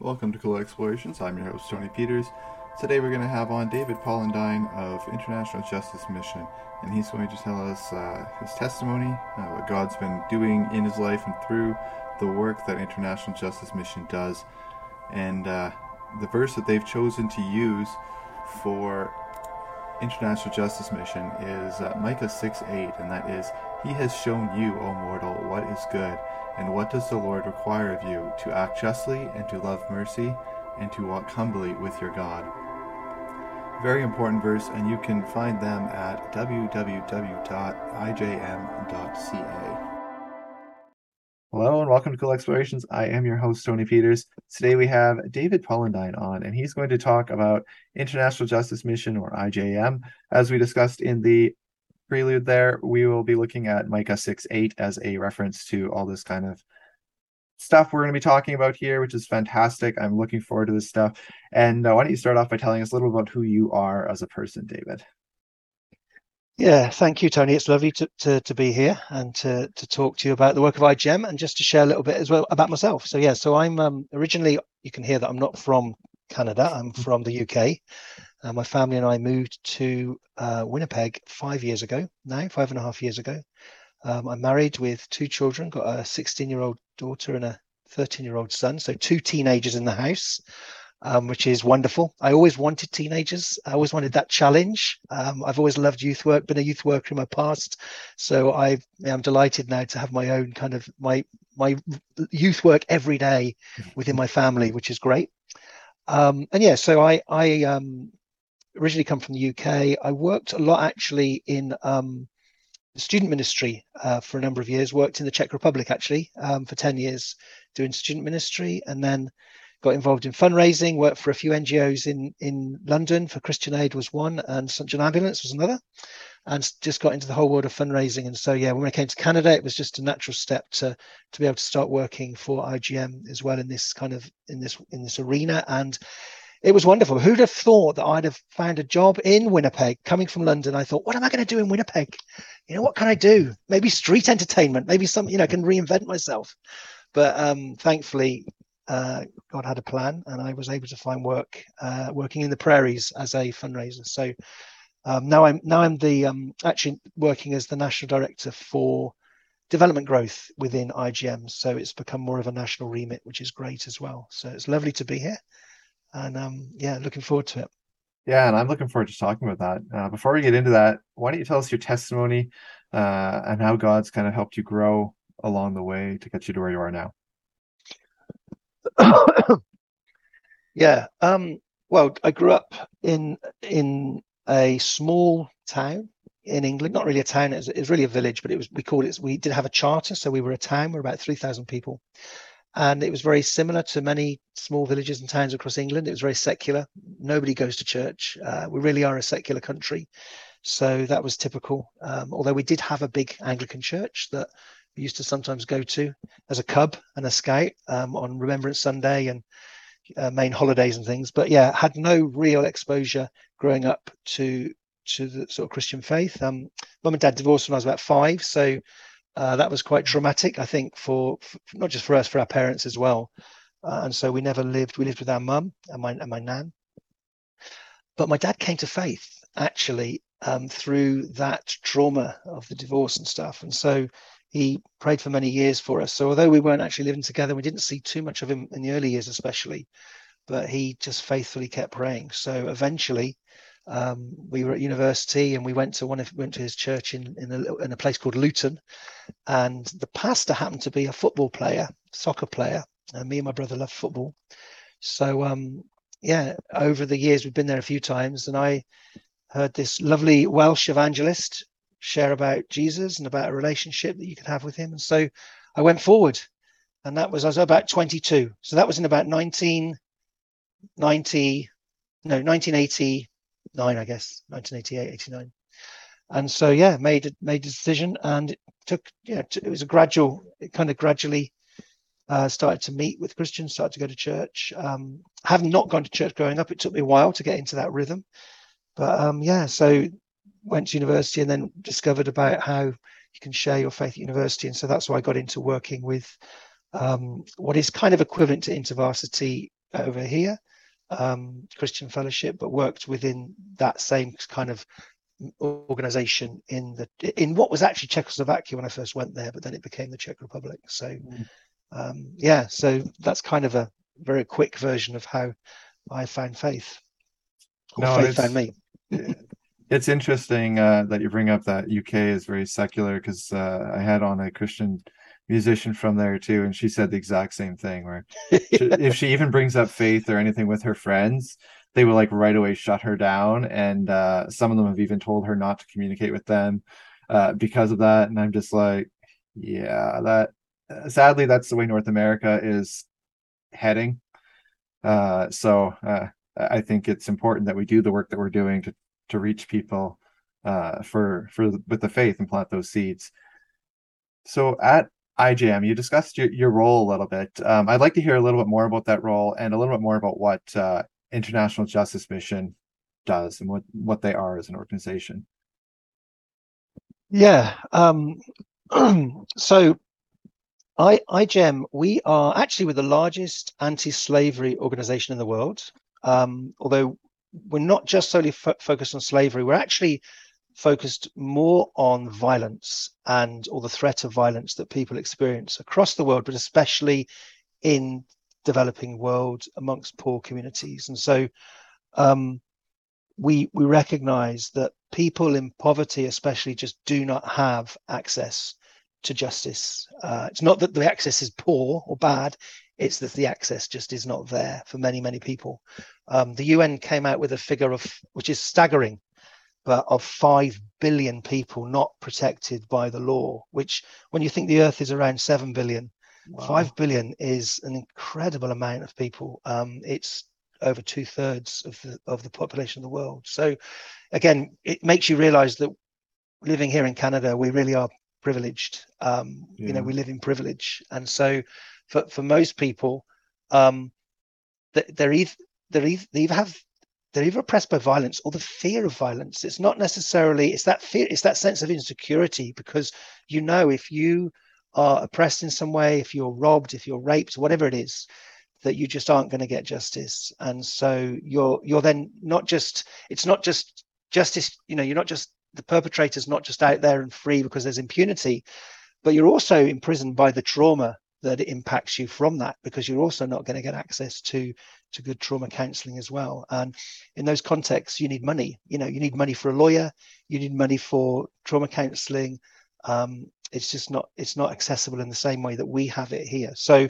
Welcome to Cool Explorations. I'm your host, Tony Peters. Today we're going to have on David Pollandine of International Justice Mission, and he's going to tell us uh, his testimony, uh, what God's been doing in his life and through the work that International Justice Mission does. And uh, the verse that they've chosen to use for International Justice Mission is uh, Micah 6 8, and that is, He has shown you, O mortal, what is good, and what does the Lord require of you? To act justly, and to love mercy, and to walk humbly with your God. Very important verse, and you can find them at www.ijm.ca. Hello and welcome to Cool Explorations. I am your host, Tony Peters. Today we have David Pollandine on, and he's going to talk about International Justice Mission or IJM. As we discussed in the prelude there, we will be looking at Micah 6 8 as a reference to all this kind of stuff we're going to be talking about here, which is fantastic. I'm looking forward to this stuff. And uh, why don't you start off by telling us a little about who you are as a person, David? Yeah, thank you, Tony. It's lovely to, to, to be here and to, to talk to you about the work of IJM and just to share a little bit as well about myself. So, yeah, so I'm um, originally, you can hear that I'm not from Canada, I'm from the UK. Uh, my family and I moved to uh, Winnipeg five years ago now, five and a half years ago. Um, I'm married with two children, got a 16 year old daughter and a 13 year old son, so two teenagers in the house um, which is wonderful. I always wanted teenagers. I always wanted that challenge. Um, I've always loved youth work, been a youth worker in my past, so I am delighted now to have my own kind of my my youth work every day within my family, which is great. Um, and yeah, so I I um, originally come from the UK. I worked a lot actually in um, student ministry uh, for a number of years. Worked in the Czech Republic actually um, for ten years doing student ministry, and then got involved in fundraising, worked for a few NGOs in, in London for Christian Aid was one and St John Ambulance was another, and just got into the whole world of fundraising. And so, yeah, when I came to Canada, it was just a natural step to to be able to start working for IJM as well in this kind of in this in this arena. And it was wonderful. Who'd have thought that I'd have found a job in Winnipeg coming from London? I thought, what am I going to do in Winnipeg? You know, what can I do? Maybe street entertainment, maybe some, you know, I can reinvent myself. But um, thankfully, uh, God had a plan, and I was able to find work uh, working in the prairies as a fundraiser. So um, now I'm now I'm the um, actually working as the national director for development growth within IJM. So it's become more of a national remit, which is great as well. So it's lovely to be here, and um, yeah, looking forward to it. Yeah, and I'm looking forward to talking about that. Uh, before we get into that, why don't you tell us your testimony uh, and how God's kind of helped you grow along the way to get you to where you are now? yeah. Um, well, I grew up in in a small town in England. Not really a town; it was, it was, really a village, but it was we called it. We did have a charter, so we were a town. We are about three thousand people, and it was very similar to many small villages and towns across England. It was very secular. Nobody goes to church. Uh, we really are a secular country, so that was typical. Um, although we did have a big Anglican church that we used to sometimes go to as a cub and a scout um, on Remembrance Sunday and uh, main holidays and things. But yeah, had no real exposure growing up to to the sort of Christian faith. Um, Mum and Dad divorced when I was about five, so uh, that was quite traumatic, I think, for, for, not just for us, for our parents as well. Uh, and so we never lived. We lived with our mum and my and my nan. But my dad came to faith actually um, through that trauma of the divorce and stuff. And so he prayed for many years for us. So although we weren't actually living together, we didn't see too much of him in the early years, especially. But he just faithfully kept praying. So eventually, um, we were at university and we went to one of went to his church in in a, in a place called Luton, and the pastor happened to be a football player, soccer player, and me and my brother love football. So um, yeah, over the years we've been there a few times, and I heard this lovely Welsh evangelist share about Jesus and about a relationship that you could have with him. And so I went forward, and that was I was about 22. So that was in about 1990, no 1989, I guess 1988, 89. And so yeah, made made a decision, and it took yeah, it was a gradual, it kind of gradually. Uh, started to meet with Christians, started to go to church. Um, having not gone to church growing up, it took me a while to get into that rhythm. But um, yeah, so went to university and then discovered about how you can share your faith at university. And so that's why I got into working with um, what is kind of equivalent to InterVarsity over here, um, Christian Fellowship, but worked within that same kind of organization in the in what was actually Czechoslovakia when I first went there, but then it became the Czech Republic. So mm. um, yeah, so that's kind of a very quick version of how I found faith. Or no, faith found me. it's interesting uh, that you bring up that UK is very secular because uh, I had on a Christian musician from there too, and she said the exact same thing. Where she, if she even brings up faith or anything with her friends, they will like right away shut her down, and uh, some of them have even told her not to communicate with them uh, because of that. And I'm just like, yeah, that uh, sadly that's the way North America is heading. Uh, so I think it's important that we do the work that we're doing to to reach people uh, for for with the faith and plant those seeds. So at IJM, you discussed your, your role a little bit. Um, I'd like to hear a little bit more about that role and a little bit more about what uh, International Justice Mission does and what what they are as an organization. Yeah. Um, so I, IJM, we are actually with the largest anti-slavery organization in the world. Um, although we're not just solely fo- focused on slavery, we're actually focused more on violence and or the threat of violence that people experience across the world, but especially in developing world amongst poor communities. And so um, we we recognize that people in poverty especially just do not have access to justice. Uh, it's not that the access is poor or bad, it's that the access just is not there for many, many people. Um, the UN came out with a figure of, which is staggering, but of 5 billion people not protected by the law, which when you think the earth is around 7 billion, wow. 5 billion is an incredible amount of people. Um, it's over two thirds of the, of the population of the world. So again, it makes you realize that living here in Canada, we really are privileged. Um, yeah. You know, we live in privilege. And so for, for most people, um, they're either, they're either, they either have they're either oppressed by violence or the fear of violence. It's not necessarily it's that fear, it's that sense of insecurity because you know if you are oppressed in some way, if you're robbed, if you're raped, whatever it is, that you just aren't going to get justice. And so you're you're then not just it's not just justice, you know, you're not just the perpetrator's not just out there and free because there's impunity, but you're also imprisoned by the trauma that impacts you from that because you're also not going to get access to to good trauma counseling as well. And in those contexts you need money you know you need money for a lawyer you need money for trauma counseling. Um, it's just not it's not accessible in the same way that we have it here. So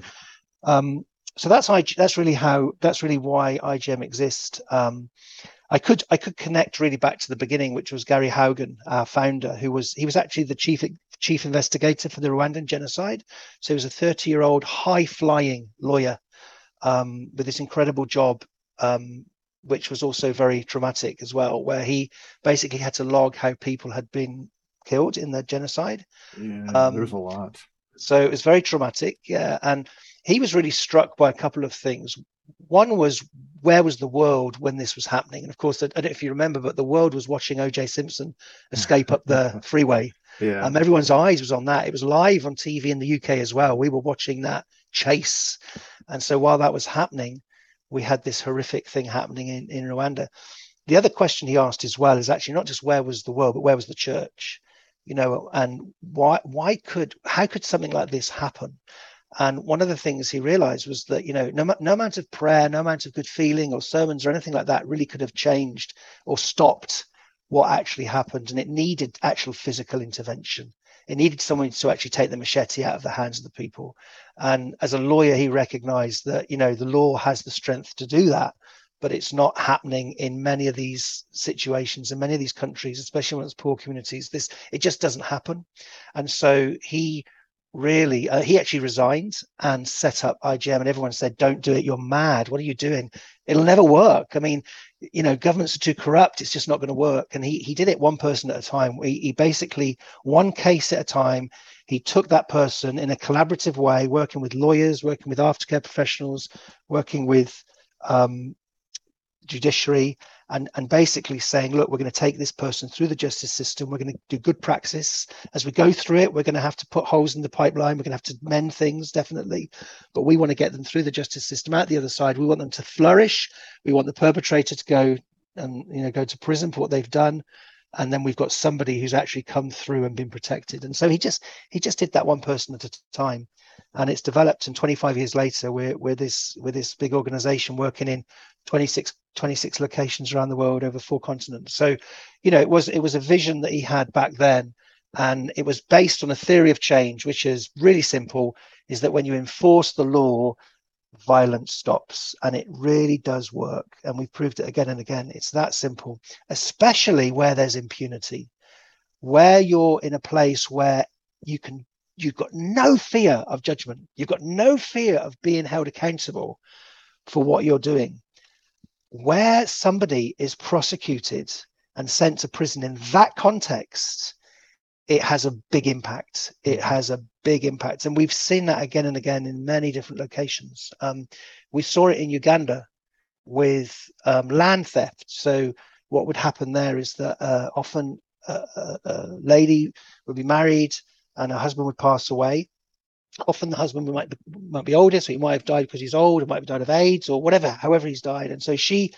um, so that's that's really how that's really why IJM exists um, I could I could connect really back to the beginning, which was Gary Haugen, our founder, who was he was actually the chief chief investigator for the Rwandan genocide. So he was a 30 year old high flying lawyer um, with this incredible job, um, which was also very traumatic as well, where he basically had to log how people had been killed in the genocide. Yeah, um, there's a lot. So it was very traumatic. Yeah, and he was really struck by a couple of things. One was where was the world when this was happening? And of course, I don't know if you remember, but the world was watching O.J. Simpson escape up the freeway yeah. Um, everyone's eyes was on that. It was live on TV in the UK as well. We were watching that chase. And so while that was happening, we had this horrific thing happening in, in Rwanda. The other question he asked as well is actually not just where was the world, but where was the church? You know, and why why could how could something like this happen? And one of the things he realized was that, you know, no, no amount of prayer, no amount of good feeling or sermons or anything like that really could have changed or stopped what actually happened, and it needed actual physical intervention. It needed someone to actually take the machete out of the hands of the people. And as a lawyer, he recognized that, you know, the law has the strength to do that, but it's not happening in many of these situations in many of these countries, especially when it's poor communities. This it just doesn't happen. And so he really uh, he actually resigned and set up ijm and everyone said don't do it you're mad what are you doing? It'll never work. I mean you know governments are too corrupt it's just not going to work. And he he did it one person at a time. He, he basically one case at a time he took that person in a collaborative way working with lawyers working with aftercare professionals working with um, judiciary and, and basically saying, look, we're going to take this person through the justice system. We're going to do good praxis. As we go through it, we're going to have to put holes in the pipeline. We're going to have to mend things, definitely. But we want to get them through the justice system out the other side. We want them to flourish. We want the perpetrator to go and you know go to prison for what they've done and then we've got somebody who's actually come through and been protected and so he just he just did that one person at a time and it's developed and 25 years later we're, we're this this big organization working in 26 26 locations around the world over four continents. So you know it was it was a vision that he had back then and it was based on a theory of change which is really simple is that when you enforce the law violence stops and it really does work. And we've proved it again and again. It's that simple especially where there's impunity where you're in a place where you can you've got no fear of judgment you've got no fear of being held accountable for what you're doing where somebody is prosecuted and sent to prison in that context it has a big impact. It mm-hmm. has a big impact. And we've seen that again and again in many different locations. Um, we saw it in Uganda with um, land theft. So, what would happen there is that uh, often a, a, a, lady would be married and her husband would pass away. Often the husband might be, might be older, so he might have died because he's old, or might have died of AIDS, or whatever, however he's died. And so she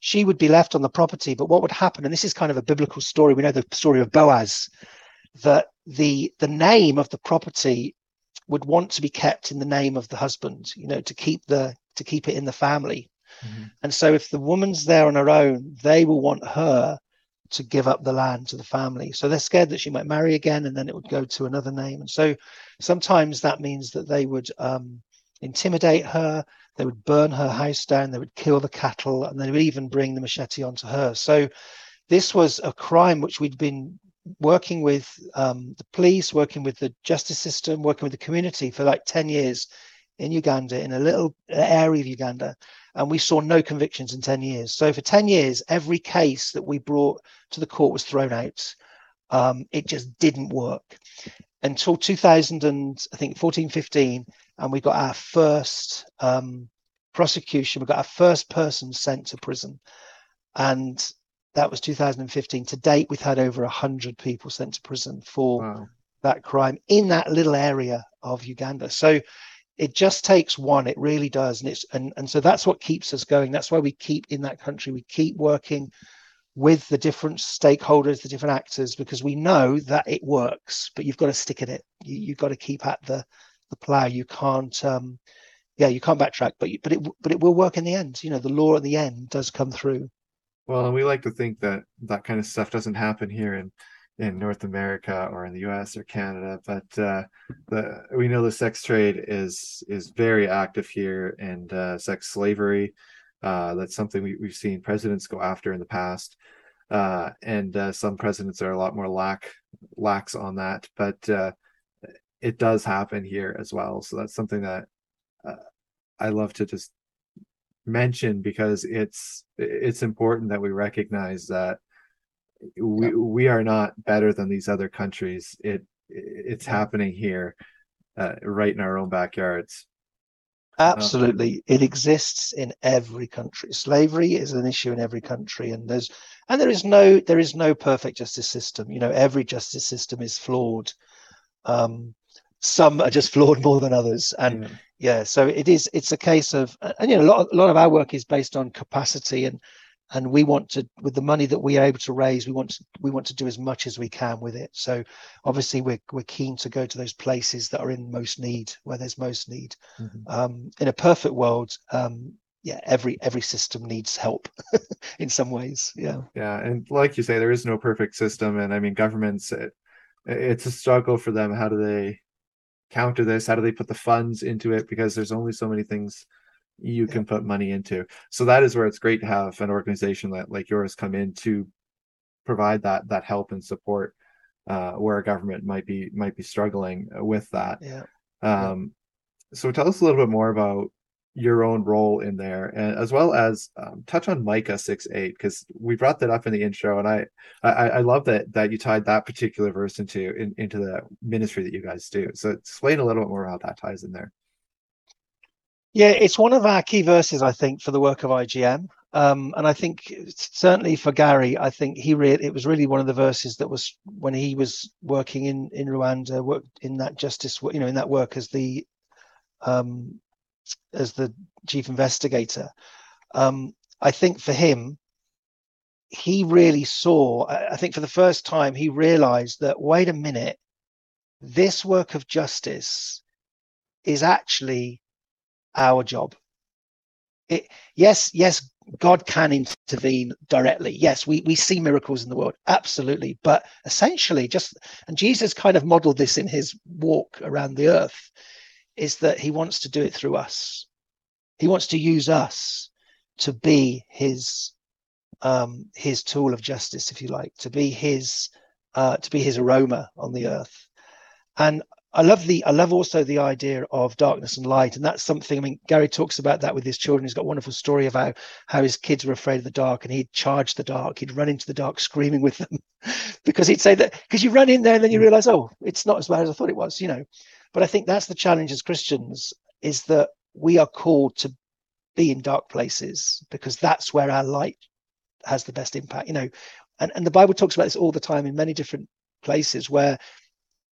she would be left on the property. But what would happen, and this is kind of a biblical story, we know the story of Boaz that the the name of the property would want to be kept in the name of the husband you know to keep the to keep it in the family mm-hmm. and so if the woman's there on her own they will want her to give up the land to the family. So they're scared that she might marry again and then it would go to another name. And so sometimes that means that they would um, intimidate her they would burn her house down they would kill the cattle and they would even bring the machete onto her. So this was a crime which we'd been working with um, the police, working with the justice system, working with the community for like 10 years in Uganda, in a little area of Uganda, and we saw no convictions in 10 years. So for 10 years, every case that we brought to the court was thrown out. Um, it just didn't work until 2000 and I think 14, 15, and we got our first um, prosecution. We got our first person sent to prison, and that was 2015. To date, we've had over 100 people sent to prison for wow. that crime in that little area of Uganda. So it just takes one. It really does, and it's and and so that's what keeps us going. That's why we keep in that country. We keep working with the different stakeholders, the different actors, because we know that it works. But you've got to stick at it. You, have got to keep at the the plow. You can't. Um, yeah, you can't backtrack, but but it but it will work in the end. You know, the law at the end does come through. Well, and we like to think that that kind of stuff doesn't happen here in in North America or in the U.S. or Canada, but uh, the we know the sex trade is is very active here, and uh, sex slavery. Uh, that's something we, we've seen presidents go after in the past, uh, and uh, some presidents are a lot more lack lax on that, but uh, it does happen here as well. So that's something that I love to just mention because it's it's important that we recognize that we we are not better than these other countries. It it's happening here, uh, right in our own backyards. Absolutely, um, it exists in every country. Slavery is an issue in every country, and there's and there is no there is no perfect justice system. You know, every justice system is flawed. Um, some are just flawed more than others, and yeah yeah so it is it's a case of and you know a lot, a lot of our work is based on capacity and and we want to with the money that we are able to raise we want to we want to do as much as we can with it so obviously we're, we're keen to go to those places that are in most need where there's most need mm-hmm. um, in a perfect world um, yeah every every system needs help in some ways yeah yeah and like you say there is no perfect system and i mean governments it, it's a struggle for them how do they counter this? How do they put the funds into it? Because there's only so many things you can put money into. So that is where it's great to have an organization that like yours come in to provide that that help and support uh, where a government might be might be struggling with that. Yeah. Um, so tell us a little bit more about your own role in there, and as well as um, touch on Micah six eight because we brought that up in the intro, and I, I I love that that you tied that particular verse into in, into the ministry that you guys do. So explain a little bit more how that ties in there. Yeah, it's one of our key verses, I think, for the work of IJM. Um, and I think certainly for Gary, I think he re- it was really one of the verses that was when he was working in in Rwanda, worked in that justice, you know, in that work as the um, as the chief investigator. Um, I think for him, he really saw. I think for the first time, he realised that wait a minute, this work of justice is actually our job. It, yes, yes, God can intervene directly. Yes, we, we see miracles in the world, absolutely. But essentially, just and Jesus kind of modeled this in his walk around the earth, is that he wants to do it through us. He wants to use us to be his um, his tool of justice, if you like, to be his uh, to be his aroma on the earth. And I love the I love also the idea of darkness and light, and that's something. I mean, Gary talks about that with his children. He's got a wonderful story about how his kids were afraid of the dark, and he'd charge the dark. He'd run into the dark screaming with them, because he'd say that because you run in there and then you mm. realize, oh, it's not as bad as I thought it was, you know. But I think that's the challenge as Christians is that we are called to be in dark places because that's where our light has the best impact, you know. And and the Bible talks about this all the time in many different places where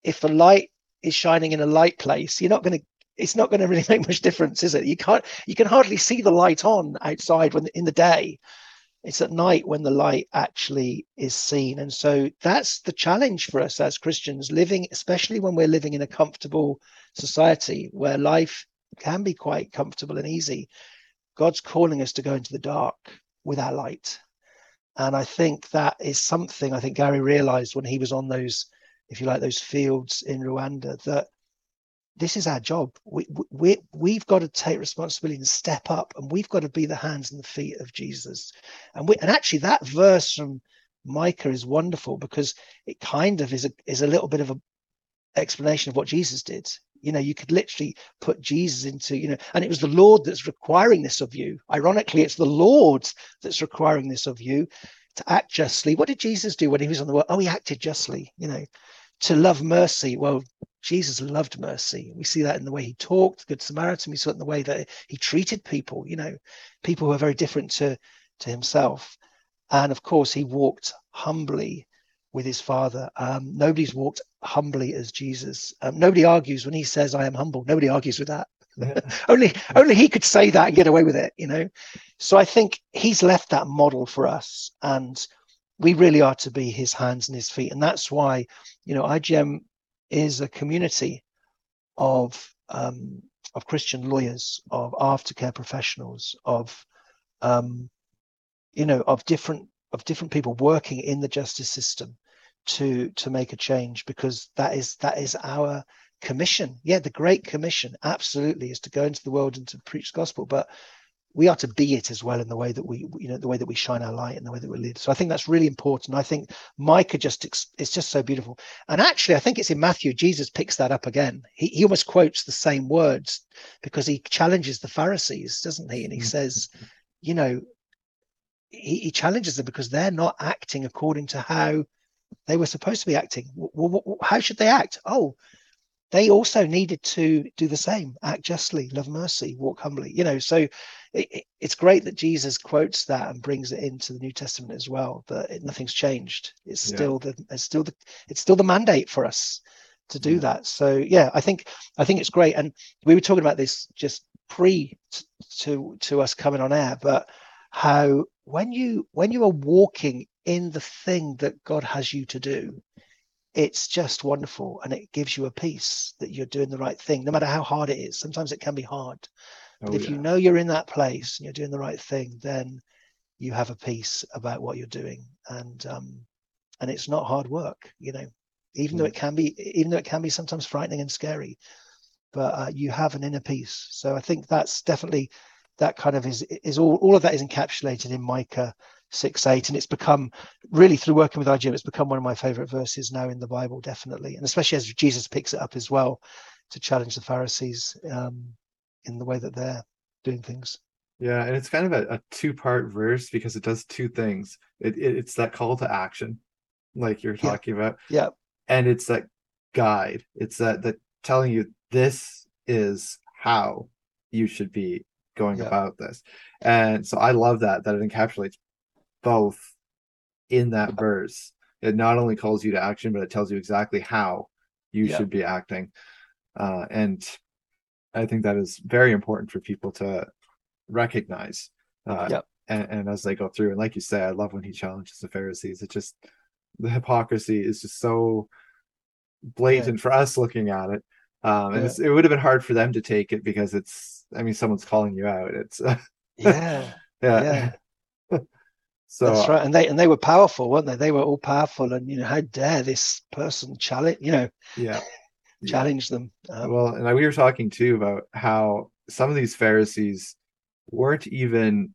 if the light is shining in a light place, you're not going to it's not going to really make much difference, is it? You can't you can hardly see the light on outside when in the day. It's at night when the light actually is seen. And so that's the challenge for us as Christians living, especially when we're living in a comfortable society where life can be quite comfortable and easy. God's calling us to go into the dark with our light. And I think that is something I think Gary realized when he was on those if you like, those fields in Rwanda, that this is our job. We, we, we've got to take responsibility and step up, and we've got to be the hands and the feet of Jesus. And we, and actually, that verse from Micah is wonderful because it kind of is a is a little bit of a explanation of what Jesus did. You know, you could literally put Jesus into, you know, and it was the Lord that's requiring this of you. Ironically, it's the Lord that's requiring this of you to act justly. What did Jesus do when he was on the world? Oh, he acted justly, you know to love mercy. Well, Jesus loved mercy. We see that in the way he talked, the Good Samaritan. We saw it in the way that he treated people, you know, people who are very different to, to himself. And of course, he walked humbly with his father. Um, nobody's walked humbly as Jesus. Um, nobody argues when he says, I am humble. Nobody argues with that. Only only he could say that and get away with it, you know. So I think he's left that model for us. And we really are to be his hands and his feet. And that's why, you know, IJM is a community of um, of Christian lawyers, of aftercare professionals, of um, you know, of different of different people working in the justice system to to make a change because that is that is our commission. Yeah, the great commission absolutely is to go into the world and to preach the gospel, but we are to be it as well in the way that we you know the way that we shine our light and the way that we live so i think that's really important. I think micah just it's just so beautiful. And actually i think it's in matthew jesus picks that up again. He, he almost quotes the same words because he challenges the pharisees doesn't he? And he says you know he, he challenges them because they're not acting according to how they were supposed to be acting. Well, how should they act? Oh they also needed to do the same act justly love mercy walk humbly you know so it, it's great that jesus quotes that and brings it into the new testament as well that it, nothing's changed it's yeah. still the it's still the it's still the mandate for us to do yeah. that so yeah i think i think it's great and we were talking about this just pre to to us coming on air but how when you when you are walking in the thing that god has you to do it's just wonderful and it gives you a peace that you're doing the right thing no matter how hard it is. Sometimes it can be hard but oh, if yeah. you know you're in that place and you're doing the right thing then you have a peace about what you're doing. And um and it's not hard work you know even though it can be even though it can be sometimes frightening and scary but uh, you have an inner peace. So i think that's definitely that kind of is is all all of that is encapsulated in micah six eight and it's become really through working with IJM it's become one of my favorite verses now in the bible definitely and especially as jesus picks it up as well to challenge the pharisees um, in the way that they're doing things yeah and it's kind of a, a two part verse because it does two things it, it, it's that call to action like you're talking yeah. about yeah and it's that guide it's that that telling you this is how you should be going Yeah. about this. And so I love that that it encapsulates both in that verse. It not only calls you to action, but it tells you exactly how you Yeah. should be acting. Uh, and I think that is very important for people to recognize. Uh, and, and as they go through, and like you say, I love when he challenges the Pharisees. It just the hypocrisy is just so blatant for us looking at it. Um, and Yeah. it's, it would have been hard for them to take it because it's, I mean, someone's calling you out. It's, Yeah, yeah. So that's right. And they and they were powerful, weren't they? They were all powerful, and you know, how dare this person challenge, you know, yeah. Yeah. challenge them? Um, Well, and we were talking too about how some of these Pharisees weren't even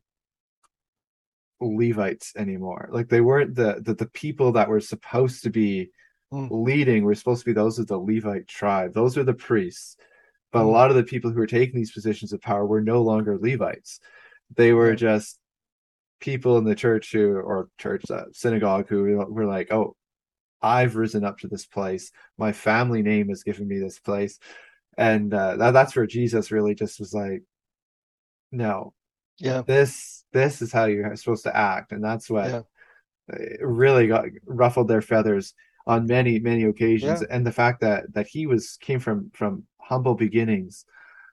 Levites anymore. Like they weren't the the, the people that were supposed to be Mm. leading were supposed to be those of the Levite tribe. Those are the priests. But a Mm. lot of the people who were taking these positions of power were no longer Levites. They were just people in the church who or church uh, synagogue who were like, "Oh, I've risen up to this place. My family name has given me this place." And uh, that, that's where Jesus really just was like, "No, yeah, this this is how you're supposed to act," and that's what Yeah. it really got ruffled their feathers on many many occasions. Yeah. And the fact that that he was came from from humble beginnings,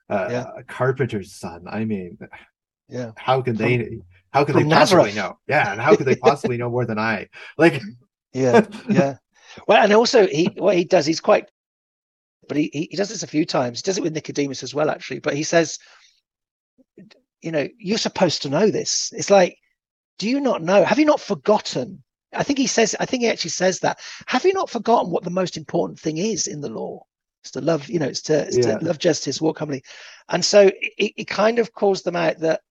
uh, Yeah. a carpenter's son. I mean, yeah, how can they how from they possibly Nazareth. know? Yeah, and how could they possibly know more than I? Like, yeah, yeah. Well, and also he what he does, he's quite, but he he he does this a few times. He does it with Nicodemus as well, actually. But he says, you know, you're supposed to know this. It's like, do you not know? Have you not forgotten? I think he says, I think he actually says that. Have you not forgotten what the most important thing is in the law? It's to love, you know, it's to, it's Yeah. to love justice, walk humbly. And so it, it kind of calls them out that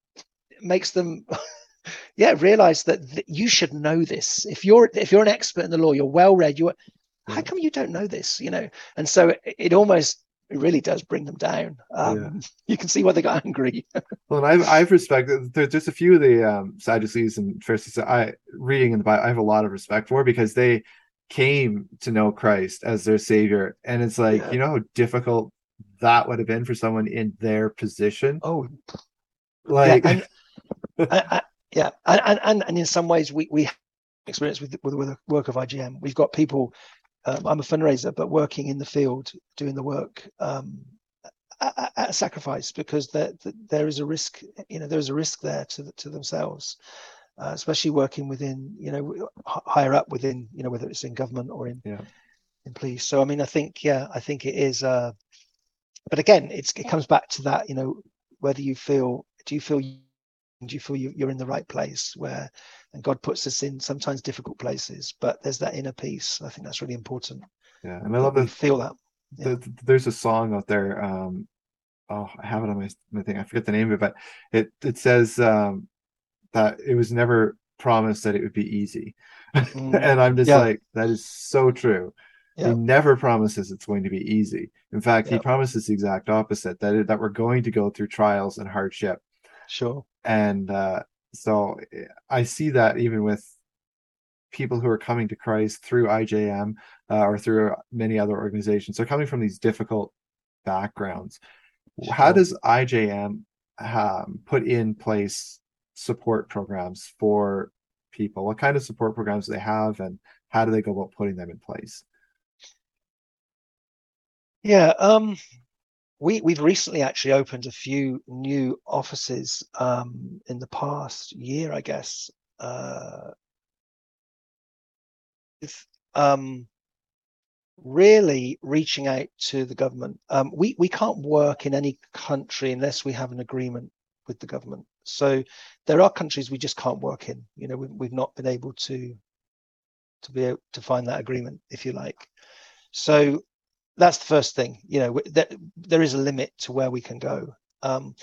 makes them yeah realize that, that you should know this if you're if you're an expert in the law you're well read you're how come you don't know this you know and so it, it almost it really does bring them down um you can see why they got angry well, and I've I've respected. There's just a few of the um, Sadducees and Pharisees. I reading in the Bible, I have a lot of respect for because they came to know Christ as their savior, and it's like Yeah. you know how difficult that would have been for someone in their position. oh Like, yeah, and, I, I, yeah and, and and in some ways we we have experience with with, with the work of ijm we've got people um, i'm a fundraiser but working in the field doing the work um at, at sacrifice because there there is a risk you know there's a risk there to the, to themselves uh, especially working within you know higher up within you know whether it's in government or in Yeah. in police so i mean i think yeah i think it is uh but again it's it comes back to that you know whether you feel do you feel do you feel you, you're in the right place where and god puts us in sometimes difficult places but there's that inner peace. I think that's really important. Yeah, and I love that feel that. Yeah. the, there's a song out there um oh i have it on my, my thing. I forget the name of it but it it says um that it was never promised that it would be easy. Mm. and i'm just Yeah. like that is so true. Yeah. he never promises it's going to be easy. In fact he promises the exact opposite that that we're going to go through trials and hardship sure. And uh so i see that even with people who are coming to christ through ijm uh, or through many other organizations. They're coming from these difficult backgrounds. How does ijm um, put in place support programs for people? What kind of support programs do they have and how do they go about putting them in place? Yeah, um, we we've recently actually opened a few new offices um, in the past year, I guess. Uh, um, really reaching out to the government. Um, we we can't work in any country unless we have an agreement with the government. So there are countries we just can't work in. You know, we, we've not been able to to be able to find that agreement, if you like. So that's the first thing. You know, there is a limit to where we can go. Um,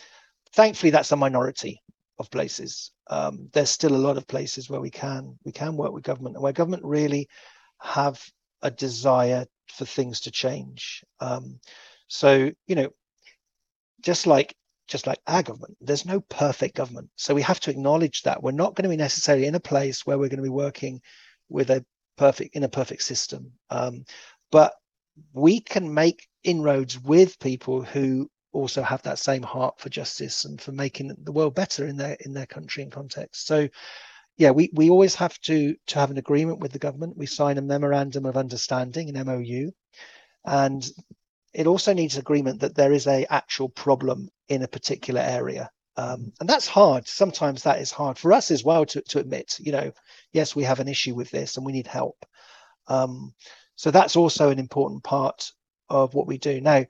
thankfully, that's a minority of places. Um, there's still a lot of places where we can we can work with government and where government really have a desire for things to change. Um, so you know, just like just like our government, there's no perfect government. So we have to acknowledge that we're not going to be necessarily in a place where we're going to be working with a perfect in a perfect system. Um, but we can make inroads with people who also have that same heart for justice and for making the world better in their in their country and context. So yeah, we, we always have to to have an agreement with the government. We sign a memorandum of understanding, an MOU, and it also needs agreement that there is a actual problem in a particular area. Um, and that's hard. Sometimes that is hard for us as well to, to admit, you know, yes, we have an issue with this and we need help. Um, so that's also an important part of what we do. Now,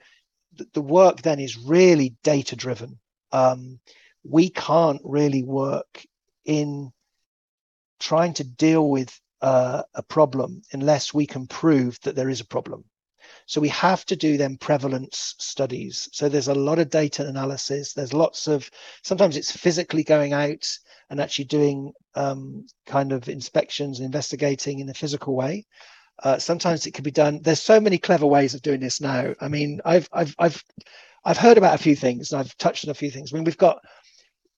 the, the work then is really data driven. Um, we can't really work in trying to deal with uh, a problem unless we can prove that there is a problem. So we have to do then prevalence studies. So there's a lot of data analysis. There's lots of, sometimes it's physically going out and actually doing um, kind of inspections and investigating in a physical way. Uh, sometimes it can be done. There's so many clever ways of doing this now. I mean, I've I've I've I've heard about a few things and I've touched on a few things. I mean, we've got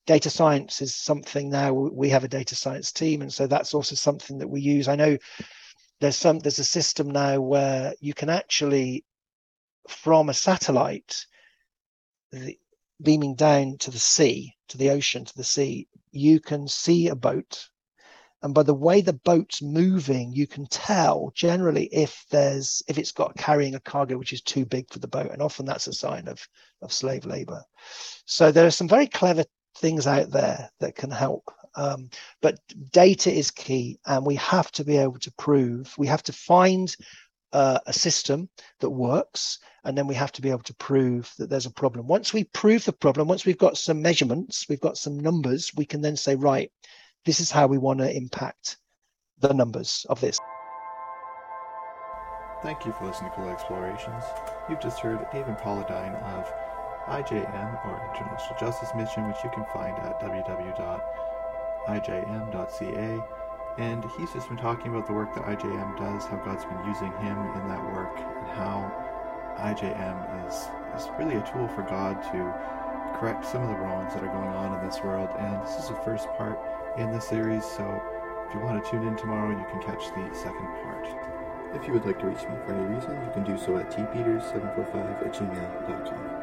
data science is something now. We have a data science team, and so that's also something that we use. I know there's some there's a system now where you can actually from a satellite the, beaming down to the sea to the ocean to the sea you can see a boat and by the way the boat's moving you can tell generally if there's if it's got carrying a cargo which is too big for the boat and often that's a sign of of slave labor so there are some very clever things out there that can help um, but data is key, and we have to be able to prove, we have to find uh, a system that works, and then we have to be able to prove that there's a problem. Once we prove the problem, once we've got some measurements, we've got some numbers, we can then say, right, this is how we want to impact the numbers of this. Thank you for listening to Cool Explorations. You've just heard David Pauladine of IJM, or International Justice Mission, which you can find at www.ijm.ca. and he's just been talking about the work that IJM does, how God's been using him in that work, and how IJM is, is really a tool for God to correct some of the wrongs that are going on in this world. And this is the first part in the series, so if you want to tune in tomorrow, you can catch the second part. If you would like to reach me for any reason, you can do so at tpeters745 at gmail.com.